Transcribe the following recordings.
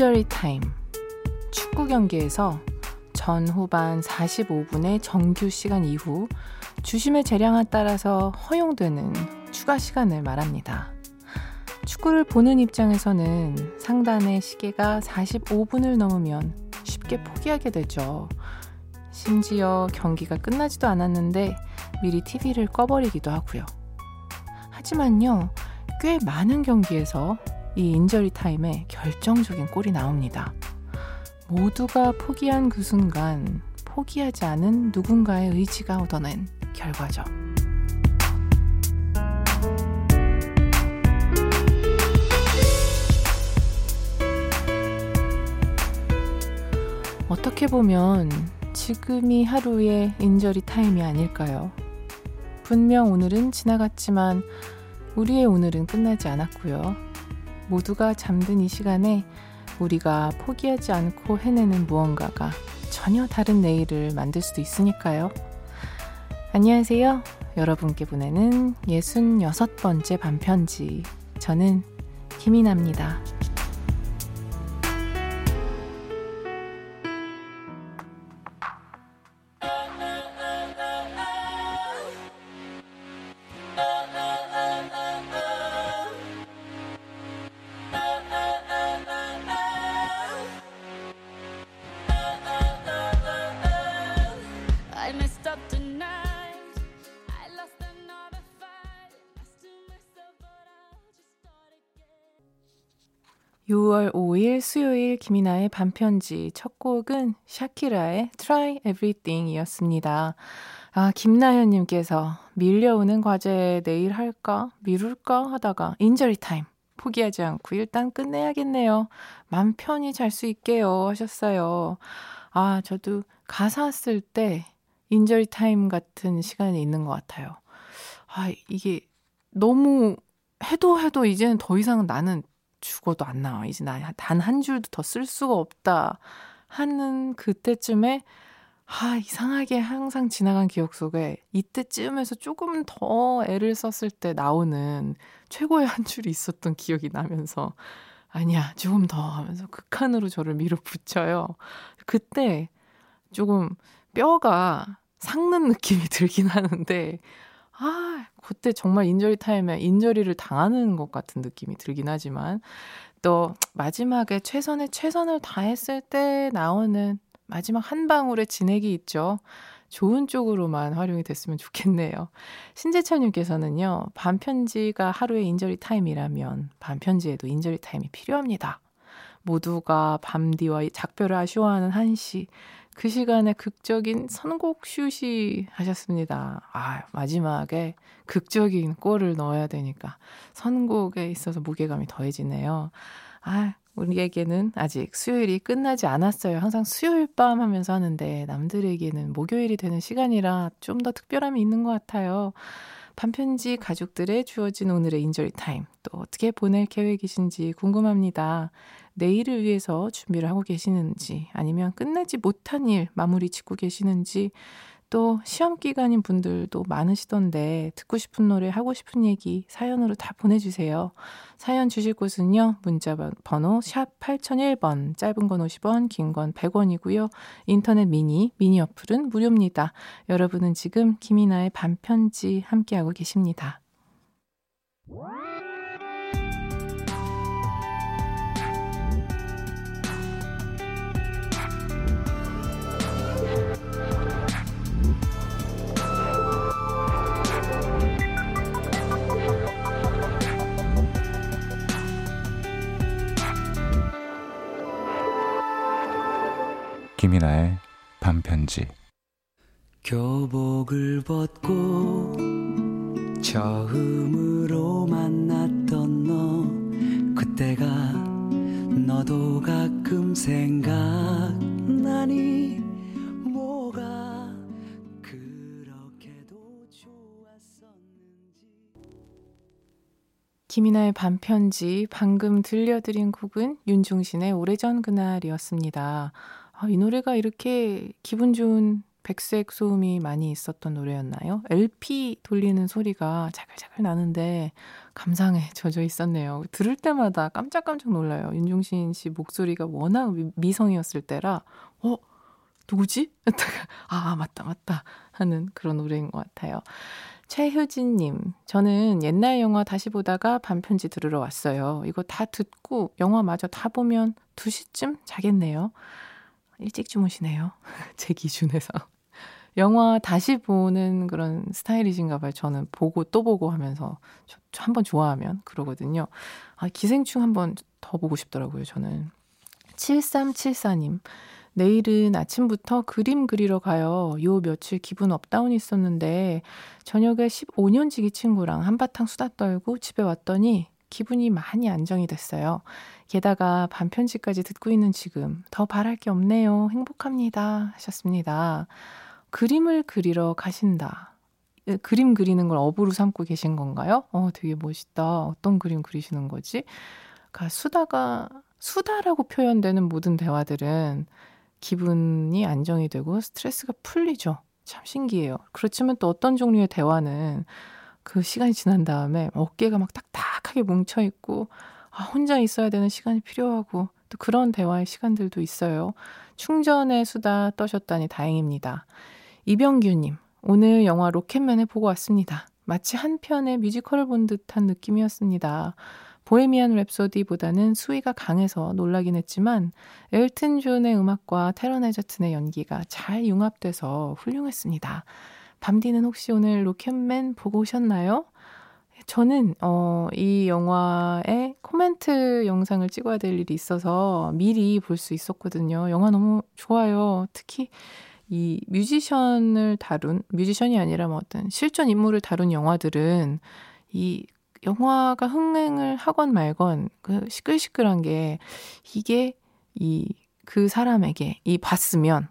인저리 타임. 축구 경기에서 전 후반 45분의 정규 시간 이후 주심의 재량에 따라서 허용되는 추가 시간을 말합니다. 축구를 보는 입장에서는 상단의 시계가 45분을 넘으면 쉽게 포기하게 되죠. 심지어 경기가 끝나지도 않았는데 미리 TV를 꺼버리기도 하고요. 하지만요, 꽤 많은 경기에서 이 인저리 타임에 결정적인 골이 나옵니다. 모두가 포기한 그 순간 포기하지 않은 누군가의 의지가 얻어낸 결과죠. 어떻게 보면 지금이 하루의 인저리 타임이 아닐까요? 분명 오늘은 지나갔지만 우리의 오늘은 끝나지 않았고요. 모두가 잠든 이 시간에 우리가 포기하지 않고 해내는 무언가가 전혀 다른 내일을 만들 수도 있으니까요. 안녕하세요. 여러분께 보내는 66번째 반편지. 저는 김이나입니다. 6월 5일 수요일 김이나의 밤편지 첫 곡은 샤키라의 Try Everything 이었습니다. 아, 김나현님께서 밀려오는 과제 내일 할까? 미룰까? 하다가 인저리 타임. 포기하지 않고 일단 끝내야겠네요. 맘 편히 잘 수 있게요. 하셨어요. 아, 저도 가사 쓸 때 인저리 타임 같은 시간이 있는 것 같아요. 아, 이게 너무 해도 해도 이제는 더 이상 나는 죽어도 안 나와. 이제 나 단 한 줄도 더 쓸 수가 없다. 하는 그때쯤에 아, 이상하게 항상 지나간 기억 속에 이때쯤에서 조금 더 애를 썼을 때 나오는 최고의 한 줄이 있었던 기억이 나면서 아니야, 조금 더 하면서 극한으로 저를 밀어붙여요. 그때 조금 뼈가 삭는 느낌이 들긴 하는데 아, 그때 정말 인저리 타임에 인저리를 당하는 것 같은 느낌이 들긴 하지만 또 마지막에 최선의 최선을 다했을 때 나오는 마지막 한 방울의 진액이 있죠. 좋은 쪽으로만 활용이 됐으면 좋겠네요. 신재철님께서는요, 반편지가 하루의 인저리 타임이라면 반편지에도 인저리 타임이 필요합니다. 모두가 밤디와 작별을 아쉬워하는 한시, 그 시간에 극적인 선곡 슛이 하셨습니다. 아, 마지막에 극적인 골을 넣어야 되니까 선곡에 있어서 무게감이 더해지네요. 아, 우리에게는 아직 수요일이 끝나지 않았어요. 항상 수요일 밤 하면서 하는데 남들에게는 목요일이 되는 시간이라 좀 더 특별함이 있는 것 같아요. 반편지 가족들의 주어진 오늘의 인저리 타임 또 어떻게 보낼 계획이신지 궁금합니다. 내일을 위해서 준비를 하고 계시는지 아니면 끝내지 못한 일 마무리 짓고 계시는지 또 시험 기간인 분들도 많으시던데 듣고 싶은 노래 하고 싶은 얘기 사연으로 다 보내주세요. 사연 주실 곳은요. 문자 번호 샵 8001번 짧은 건 50원 긴 건 100원이고요. 인터넷 미니 미니 어플은 무료입니다. 여러분은 지금 김이나의 반편지 함께하고 계십니다. 김이나의 반편지. 교복을 벗고 처음으로 만났던 너. 그때가 너도 가끔 생각나니 뭐가 그렇게도 좋았었는지. 김이나의 반편지 방금 들려드린 곡은 윤종신의 오래전 그날이었습니다. 아, 이 노래가 이렇게 기분 좋은 백색 소음이 많이 있었던 노래였나요? LP 돌리는 소리가 자글자글 나는데 감상에 젖어 있었네요. 들을 때마다 깜짝깜짝 놀라요. 윤종신 씨 목소리가 워낙 미- 미성이었을 때라 어? 누구지? 아 맞다 맞다 하는 그런 노래인 것 같아요. 최효진님, 저는 옛날 영화 다시 보다가 반편지 들으러 왔어요. 이거 다 듣고 영화 마저 다 보면 2시쯤 자겠네요. 일찍 주무시네요. 제 기준에서. 영화 다시 보는 그런 스타일이신가 봐요. 저는 보고 또 보고 하면서 한 번 좋아하면 그러거든요. 아, 기생충 한 번 더 보고 싶더라고요, 저는. 7374님. 내일은 아침부터 그림 그리러 가요. 요 며칠 기분 up down 있었는데 저녁에 15년 지기 친구랑 한바탕 수다 떨고 집에 왔더니 기분이 많이 안정이 됐어요. 게다가 반편지까지 듣고 있는 지금 더 바랄 게 없네요. 행복합니다. 하셨습니다. 그림을 그리러 가신다. 에, 그림 그리는 걸 업으로 삼고 계신 건가요? 어, 되게 멋있다. 어떤 그림 그리시는 거지? 그러니까 수다가 수다라고 표현되는 모든 대화들은 기분이 안정이 되고 스트레스가 풀리죠. 참 신기해요. 그렇지만 또 어떤 종류의 대화는 그 시간이 지난 다음에 어깨가 막 딱딱하게 뭉쳐 있고 아, 혼자 있어야 되는 시간이 필요하고 또 그런 대화의 시간들도 있어요. 충전의 수다 떠셨다니 다행입니다. 이병규님, 오늘 영화 Rocketman을 보고 왔습니다. 마치 한 편의 뮤지컬을 본 듯한 느낌이었습니다. Bohemian Rhapsody보다는 수위가 강해서 놀라긴 했지만 엘튼 존의 음악과 테런 에저튼의 연기가 잘 융합돼서 훌륭했습니다. 밤디는 혹시 오늘 Rocketman 보고 오셨나요? 저는 어, 이 영화의 코멘트 영상을 찍어야 될 일이 있어서 미리 볼 수 있었거든요. 영화 너무 좋아요. 특히 이 뮤지션을 다룬 뮤지션이 아니라 뭐 어떤 실존 인물을 다룬 영화들은 이 영화가 흥행을 하건 말건 그 시끌시끌한 게 이게 이 그 사람에게 이 봤으면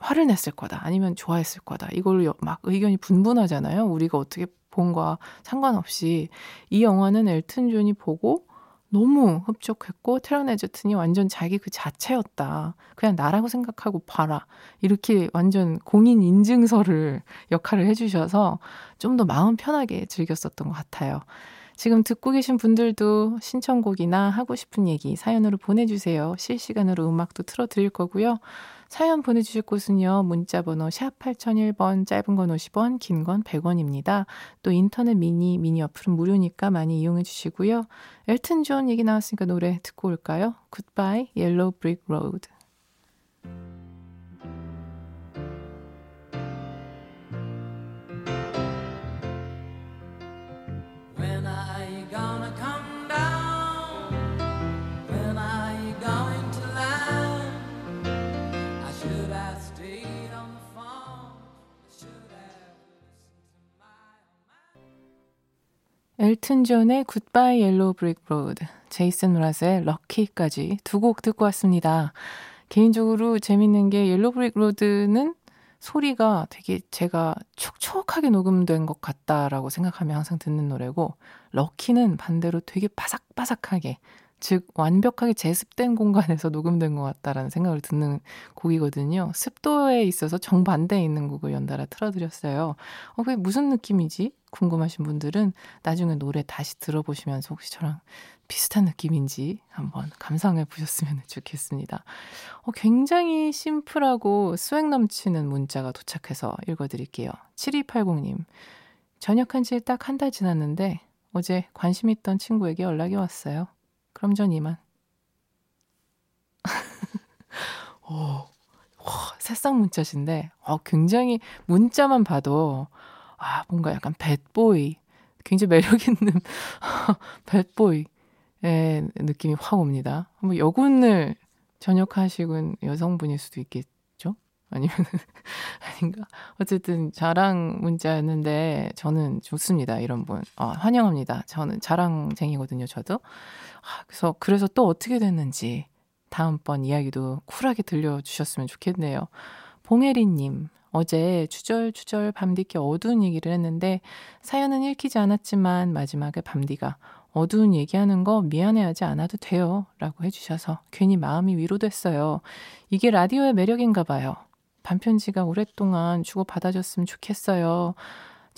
화를 냈을 거다 아니면 좋아했을 거다 이걸로 막 의견이 분분하잖아요. 우리가 어떻게 본과 상관없이 이 영화는 엘튼 존이 보고 너무 흡족했고 테런 에저튼이 완전 자기 그 자체였다. 그냥 나라고 생각하고 봐라. 이렇게 완전 공인 인증서를 역할을 해주셔서 좀 더 마음 편하게 즐겼었던 것 같아요. 지금 듣고 계신 분들도 신청곡이나 하고 싶은 얘기 사연으로 보내주세요. 실시간으로 음악도 틀어드릴 거고요. 사연 보내주실 곳은요. 문자번호 샵 8001번, 짧은 건 50원, 긴 건 100원입니다. 또 인터넷 미니, 미니 어플은 무료니까 많이 이용해 주시고요. 엘튼 존 얘기 나왔으니까 노래 듣고 올까요? Yellow Brick Road. When 엘튼 존의 Goodbye, Yellow Brick Road, 제이슨 므라즈의 Lucky까지 두 곡 듣고 왔습니다. 개인적으로 재밌는 게 Yellow Brick Road는 소리가 되게 제가 촉촉하게 녹음된 것 같다라고 생각하며 항상 듣는 노래고 Lucky는 반대로 되게 바삭바삭하게 즉 완벽하게 제습된 공간에서 녹음된 것 같다라는 생각을 듣는 곡이거든요. 습도에 있어서 정반대에 있는 곡을 연달아 틀어드렸어요. 어, 그게 무슨 느낌이지? 궁금하신 분들은 나중에 노래 다시 들어보시면서 혹시 저랑 비슷한 느낌인지 한번 감상해 보셨으면 좋겠습니다. 어, 굉장히 심플하고 수행 넘치는 문자가 도착해서 읽어드릴게요. 7280님, 전역한 지 딱 한 달 지났는데 어제 관심 있던 친구에게 연락이 왔어요. 그럼 전 이만. 오, 와, 새싹 문자신데, 어, 굉장히 문자만 봐도, 아, 뭔가 약간 배보이, 굉장히 매력있는 배보이의 느낌이 확 옵니다. 뭐 여군을 전역하시군 여성분일 수도 있겠죠? 아니면, 아닌가? 어쨌든 자랑 문자였는데, 저는 좋습니다. 이런 분. 아, 환영합니다. 저는 자랑쟁이거든요, 저도. 아, 그래서, 그래서 또 어떻게 됐는지, 다음번 이야기도 쿨하게 들려주셨으면 좋겠네요. 봉혜리님, 어제 주절주절 밤늦게 어두운 얘기를 했는데 사연은 읽히지 않았지만 마지막에 밤디가 어두운 얘기하는 거 미안해하지 않아도 돼요. 라고 해주셔서 괜히 마음이 위로됐어요. 이게 라디오의 매력인가 봐요. 반편지가 오랫동안 주고받아줬으면 좋겠어요.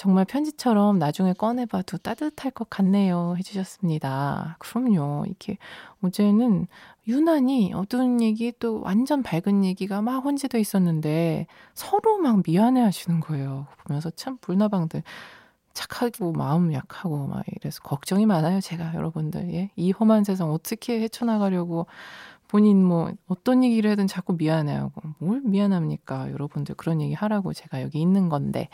정말 편지처럼 나중에 꺼내봐도 따뜻할 것 같네요. 해주셨습니다. 그럼요. 이렇게 어제는 유난히 어두운 얘기 또 완전 밝은 얘기가 막 혼재돼 있었는데 서로 막 미안해 하시는 거예요. 보면서 참 불나방들 착하고 마음 약하고 막 이래서 걱정이 많아요. 제가 여러분들. 예. 이 험한 세상 어떻게 헤쳐나가려고 본인 뭐 어떤 얘기를 하든 자꾸 미안해하고 뭘 미안합니까? 여러분들 그런 얘기 하라고 제가 여기 있는 건데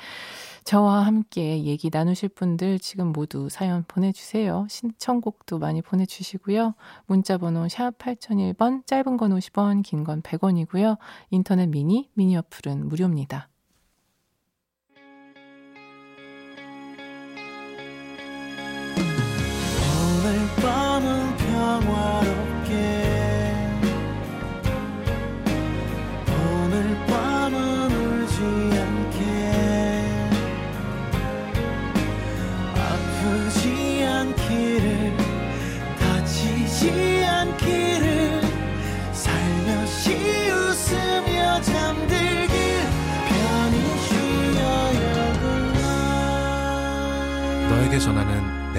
저와 함께 얘기 나누실 분들 지금 모두 사연 보내주세요. 신청곡도 많이 보내주시고요. 문자번호 샵 8001번 짧은 건 50원 긴 건 100원이고요. 인터넷 미니 미니 어플은 무료입니다. 오늘 밤은 평화롭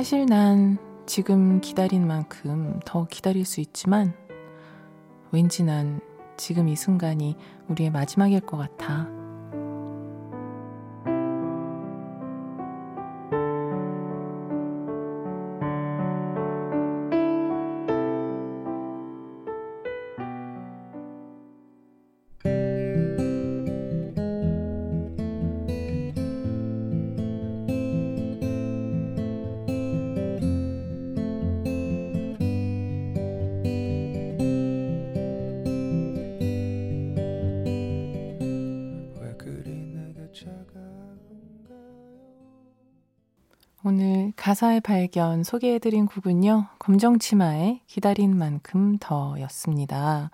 사실 난 지금 기다린 만큼 더 기다릴 수 있지만 왠지 난 지금 이 순간이 우리의 마지막일 것 같아. 가사의 발견 소개해드린 곡은요, 검정치마의 기다린 만큼 더 였습니다.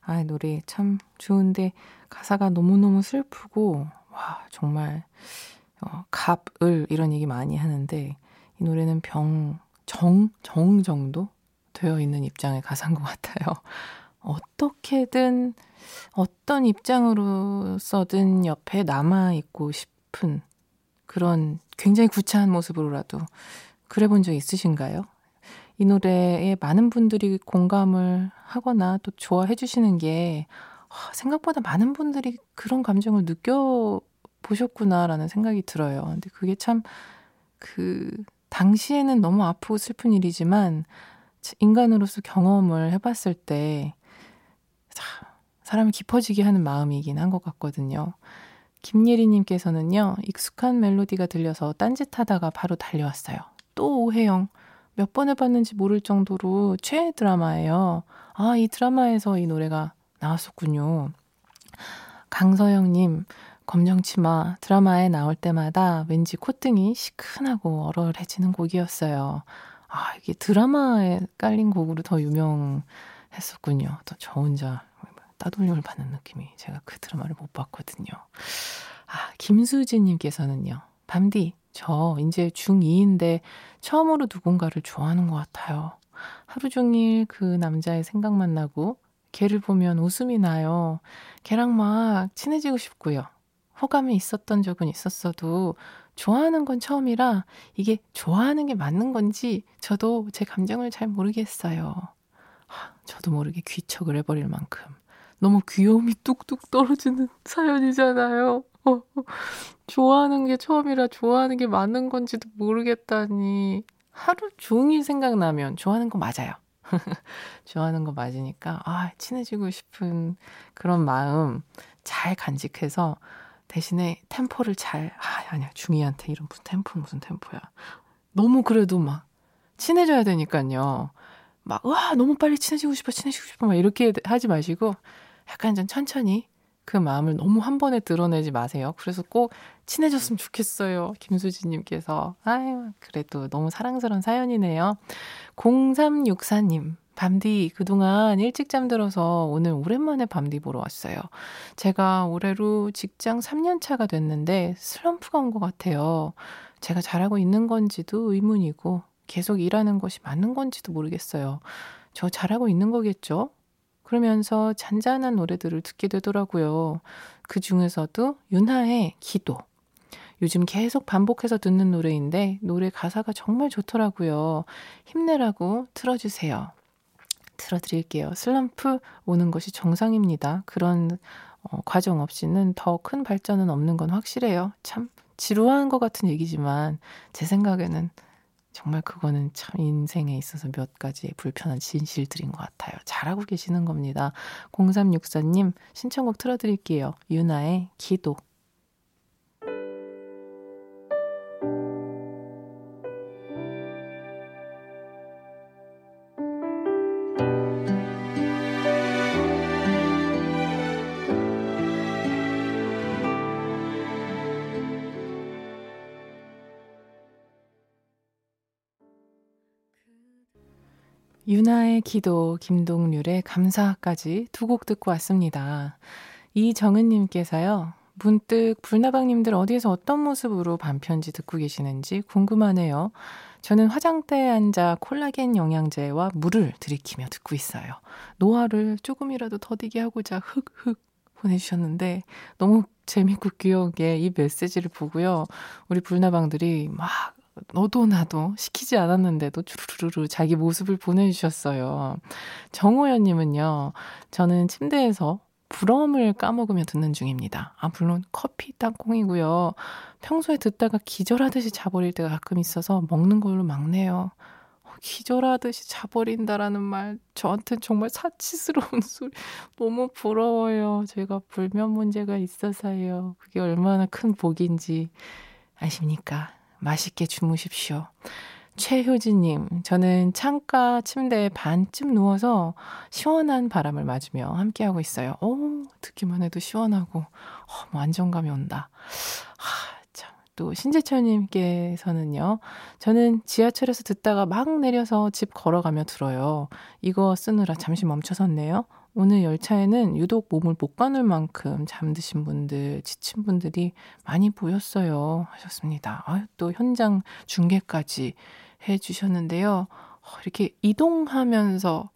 아, 노래 참 좋은데 가사가 너무너무 슬프고, 와, 정말, 어, 갑, 을, 이런 얘기 많이 하는데, 이 노래는 병, 정, 정 정도 되어 있는 입장의 가사인 것 같아요. 어떻게든, 어떤 입장으로서든 옆에 남아있고 싶은 그런 굉장히 구차한 모습으로라도 그래 본 적 있으신가요? 이 노래에 많은 분들이 공감을 하거나 또 좋아해 주시는 게 아, 생각보다 많은 분들이 그런 감정을 느껴보셨구나라는 생각이 들어요. 근데 그게 참 그 당시에는 너무 아프고 슬픈 일이지만 인간으로서 경험을 해봤을 때참 사람을 깊어지게 하는 마음이긴 한 것 같거든요. 김예리님께서는요, 익숙한 멜로디가 들려서 딴짓하다가 바로 달려왔어요. 또 오해영. 몇번 해봤는지 모를 정도로 최애 드라마예요. 아, 이 드라마에서 이 노래가 나왔었군요. 강서영님, 검정치마 드라마에 나올 때마다 왠지 콧등이 시큰하고 얼얼해지는 곡이었어요. 아, 이게 드라마에 깔린 곡으로 더 유명했었군요. 또 저 혼자 따돌림을 받는 느낌이 제가 그 드라마를 못 봤거든요. 아, 김수진님께서는요. 밤디, 저 이제 중2인데 처음으로 누군가를 좋아하는 것 같아요. 하루 종일 그 남자의 생각만 나고 걔를 보면 웃음이 나요. 걔랑 막 친해지고 싶고요. 호감이 있었던 적은 있었어도 좋아하는 건 처음이라 이게 좋아하는 게 맞는 건지 저도 제 감정을 잘 모르겠어요. 하, 저도 모르게 귀척을 해버릴 만큼 너무 귀여움이 뚝뚝 떨어지는 사연이잖아요. 어, 좋아하는 게 처음이라 좋아하는 게 맞는 건지도 모르겠다니. 하루 종일 생각나면 좋아하는 거 맞아요. 좋아하는 거 맞으니까 아 친해지고 싶은 그런 마음 잘 간직해서 대신에 템포를 잘 아, 아니야. 중이한테 이런 무슨 템포 무슨 템포야. 너무 그래도 막 친해져야 되니까요. 막, 와, 너무 빨리 친해지고 싶어, 친해지고 싶어, 막 이렇게 하지 마시고, 약간 좀 천천히 그 마음을 너무 한 번에 드러내지 마세요. 그래서 꼭 친해졌으면 좋겠어요. 김수진님께서. 아유, 그래도 너무 사랑스러운 사연이네요. 0364님. 밤디, 그동안 일찍 잠들어서 오늘 오랜만에 밤디 보러 왔어요. 제가 올해로 직장 3년 차가 됐는데 슬럼프가 온 것 같아요. 제가 잘하고 있는 건지도 의문이고 계속 일하는 것이 맞는 건지도 모르겠어요. 저 잘하고 있는 거겠죠? 그러면서 잔잔한 노래들을 듣게 되더라고요. 그 중에서도 윤하의 기도. 요즘 계속 반복해서 듣는 노래인데 노래 가사가 정말 좋더라고요. 힘내라고 틀어주세요. 틀어드릴게요. 슬럼프 오는 것이 정상입니다. 그런 어, 과정 없이는 더 큰 발전은 없는 건 확실해요. 참 지루한 것 같은 얘기지만 제 생각에는 정말 그거는 참 인생에 있어서 몇 가지의 불편한 진실들인 것 같아요. 잘하고 계시는 겁니다. 0364님 신청곡 틀어드릴게요. 유나의 기도. 기도, 김동률의 감사까지 두 곡 듣고 왔습니다. 이정은님께서요, 문득 불나방님들 어디에서 어떤 모습으로 반편지 듣고 계시는지 궁금하네요. 저는 화장대에 앉아 콜라겐 영양제와 물을 들이키며 듣고 있어요. 노화를 조금이라도 더디게 하고자 흑흑 보내주셨는데 너무 재밌고 귀여우게 이 메시지를 보고요. 우리 불나방들이 막 너도 나도 시키지 않았는데도 주르르르 자기 모습을 보내주셨어요. 정호연님은요, 저는 침대에서 부럼을 까먹으며 듣는 중입니다. 아, 물론 커피 땅콩이고요. 평소에 듣다가 기절하듯이 자버릴 때가 가끔 있어서 먹는 걸로 막내요. 어, 기절하듯이 자버린다라는 말 저한테는 정말 사치스러운 소리 너무 부러워요. 제가 불면 문제가 있어서요. 그게 얼마나 큰 복인지 아십니까? 맛있게 주무십시오. 최효진님, 저는 창가 침대에 반쯤 누워서 시원한 바람을 맞으며 함께하고 있어요. 오, 듣기만 해도 시원하고, 어, 뭐 안정감이 온다. 하, 참. 또 신재철님께서는요, 저는 지하철에서 듣다가 막 내려서 집 걸어가며 들어요. 이거 쓰느라 잠시 멈춰섰네요. 오늘 열차에는 유독 몸을 못 가눌 만큼 잠드신 분들, 지친 분들이 많이 보였어요. 하셨습니다. 아유, 또 현장 중계까지 해 주셨는데요. 어, 이렇게 이동하면서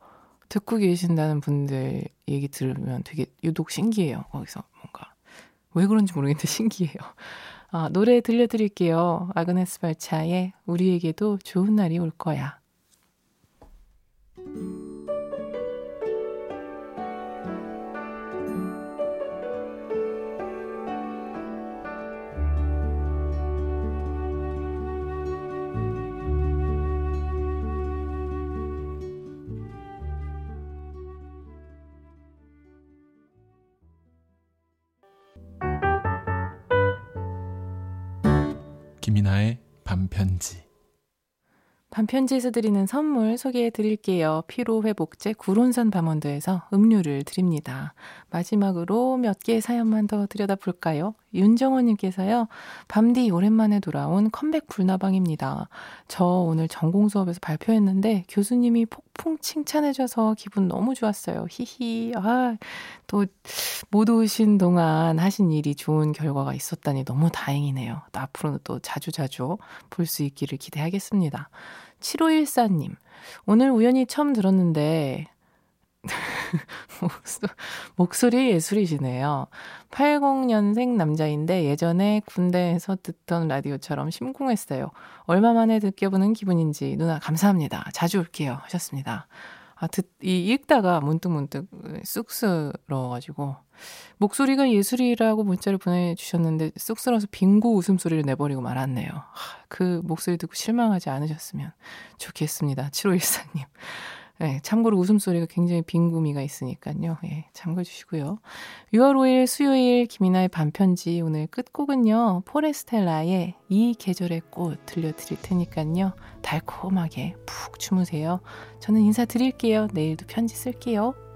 듣고 계신다는 분들 얘기 들으면 되게 유독 신기해요. 거기서 뭔가. 왜 그런지 모르겠는데 신기해요. 아, 노래 들려드릴게요. 아그네스 발차의 우리에게도 좋은 날이 올 거야. 김이나의 반편지. 반편지에서 드리는 선물 소개해 드릴게요. 피로회복제 구론산 밤원도에서 음료를 드립니다. 마지막으로 몇 개의 사연만 더 들여다 볼까요? 윤정원님께서요, 밤디 오랜만에 돌아온 컴백 불나방입니다. 저 오늘 전공 수업에서 발표했는데 교수님이 폭풍 칭찬해줘서 기분 너무 좋았어요. 히히. 아, 또 못 오신 동안 하신 일이 좋은 결과가 있었다니 너무 다행이네요. 또 앞으로는 또 자주자주 볼 수 있기를 기대하겠습니다. 7514님, 오늘 우연히 처음 들었는데, 목소리 예술이시네요. 80년생 남자인데 예전에 군대에서 듣던 라디오처럼 심쿵했어요. 얼마 만에 느껴보는 기분인지 누나 감사합니다. 자주 올게요. 하셨습니다. 아, 듣, 이 읽다가 문득문득 쑥스러워가지고 목소리가 예술이라고 문자를 보내주셨는데 쑥스러워서 빙고 웃음소리를 내버리고 말았네요. 하, 그 목소리 듣고 실망하지 않으셨으면 좋겠습니다. 7514님. 네, 참고로 웃음소리가 굉장히 빈구미가 있으니까요. 예, 참고해 주시고요. 6월 5일 수요일 김이나의 반편지 오늘 끝곡은요. 포레스텔라의 이 계절의 꽃 들려드릴 테니까요. 달콤하게 푹 주무세요. 저는 인사드릴게요. 내일도 편지 쓸게요.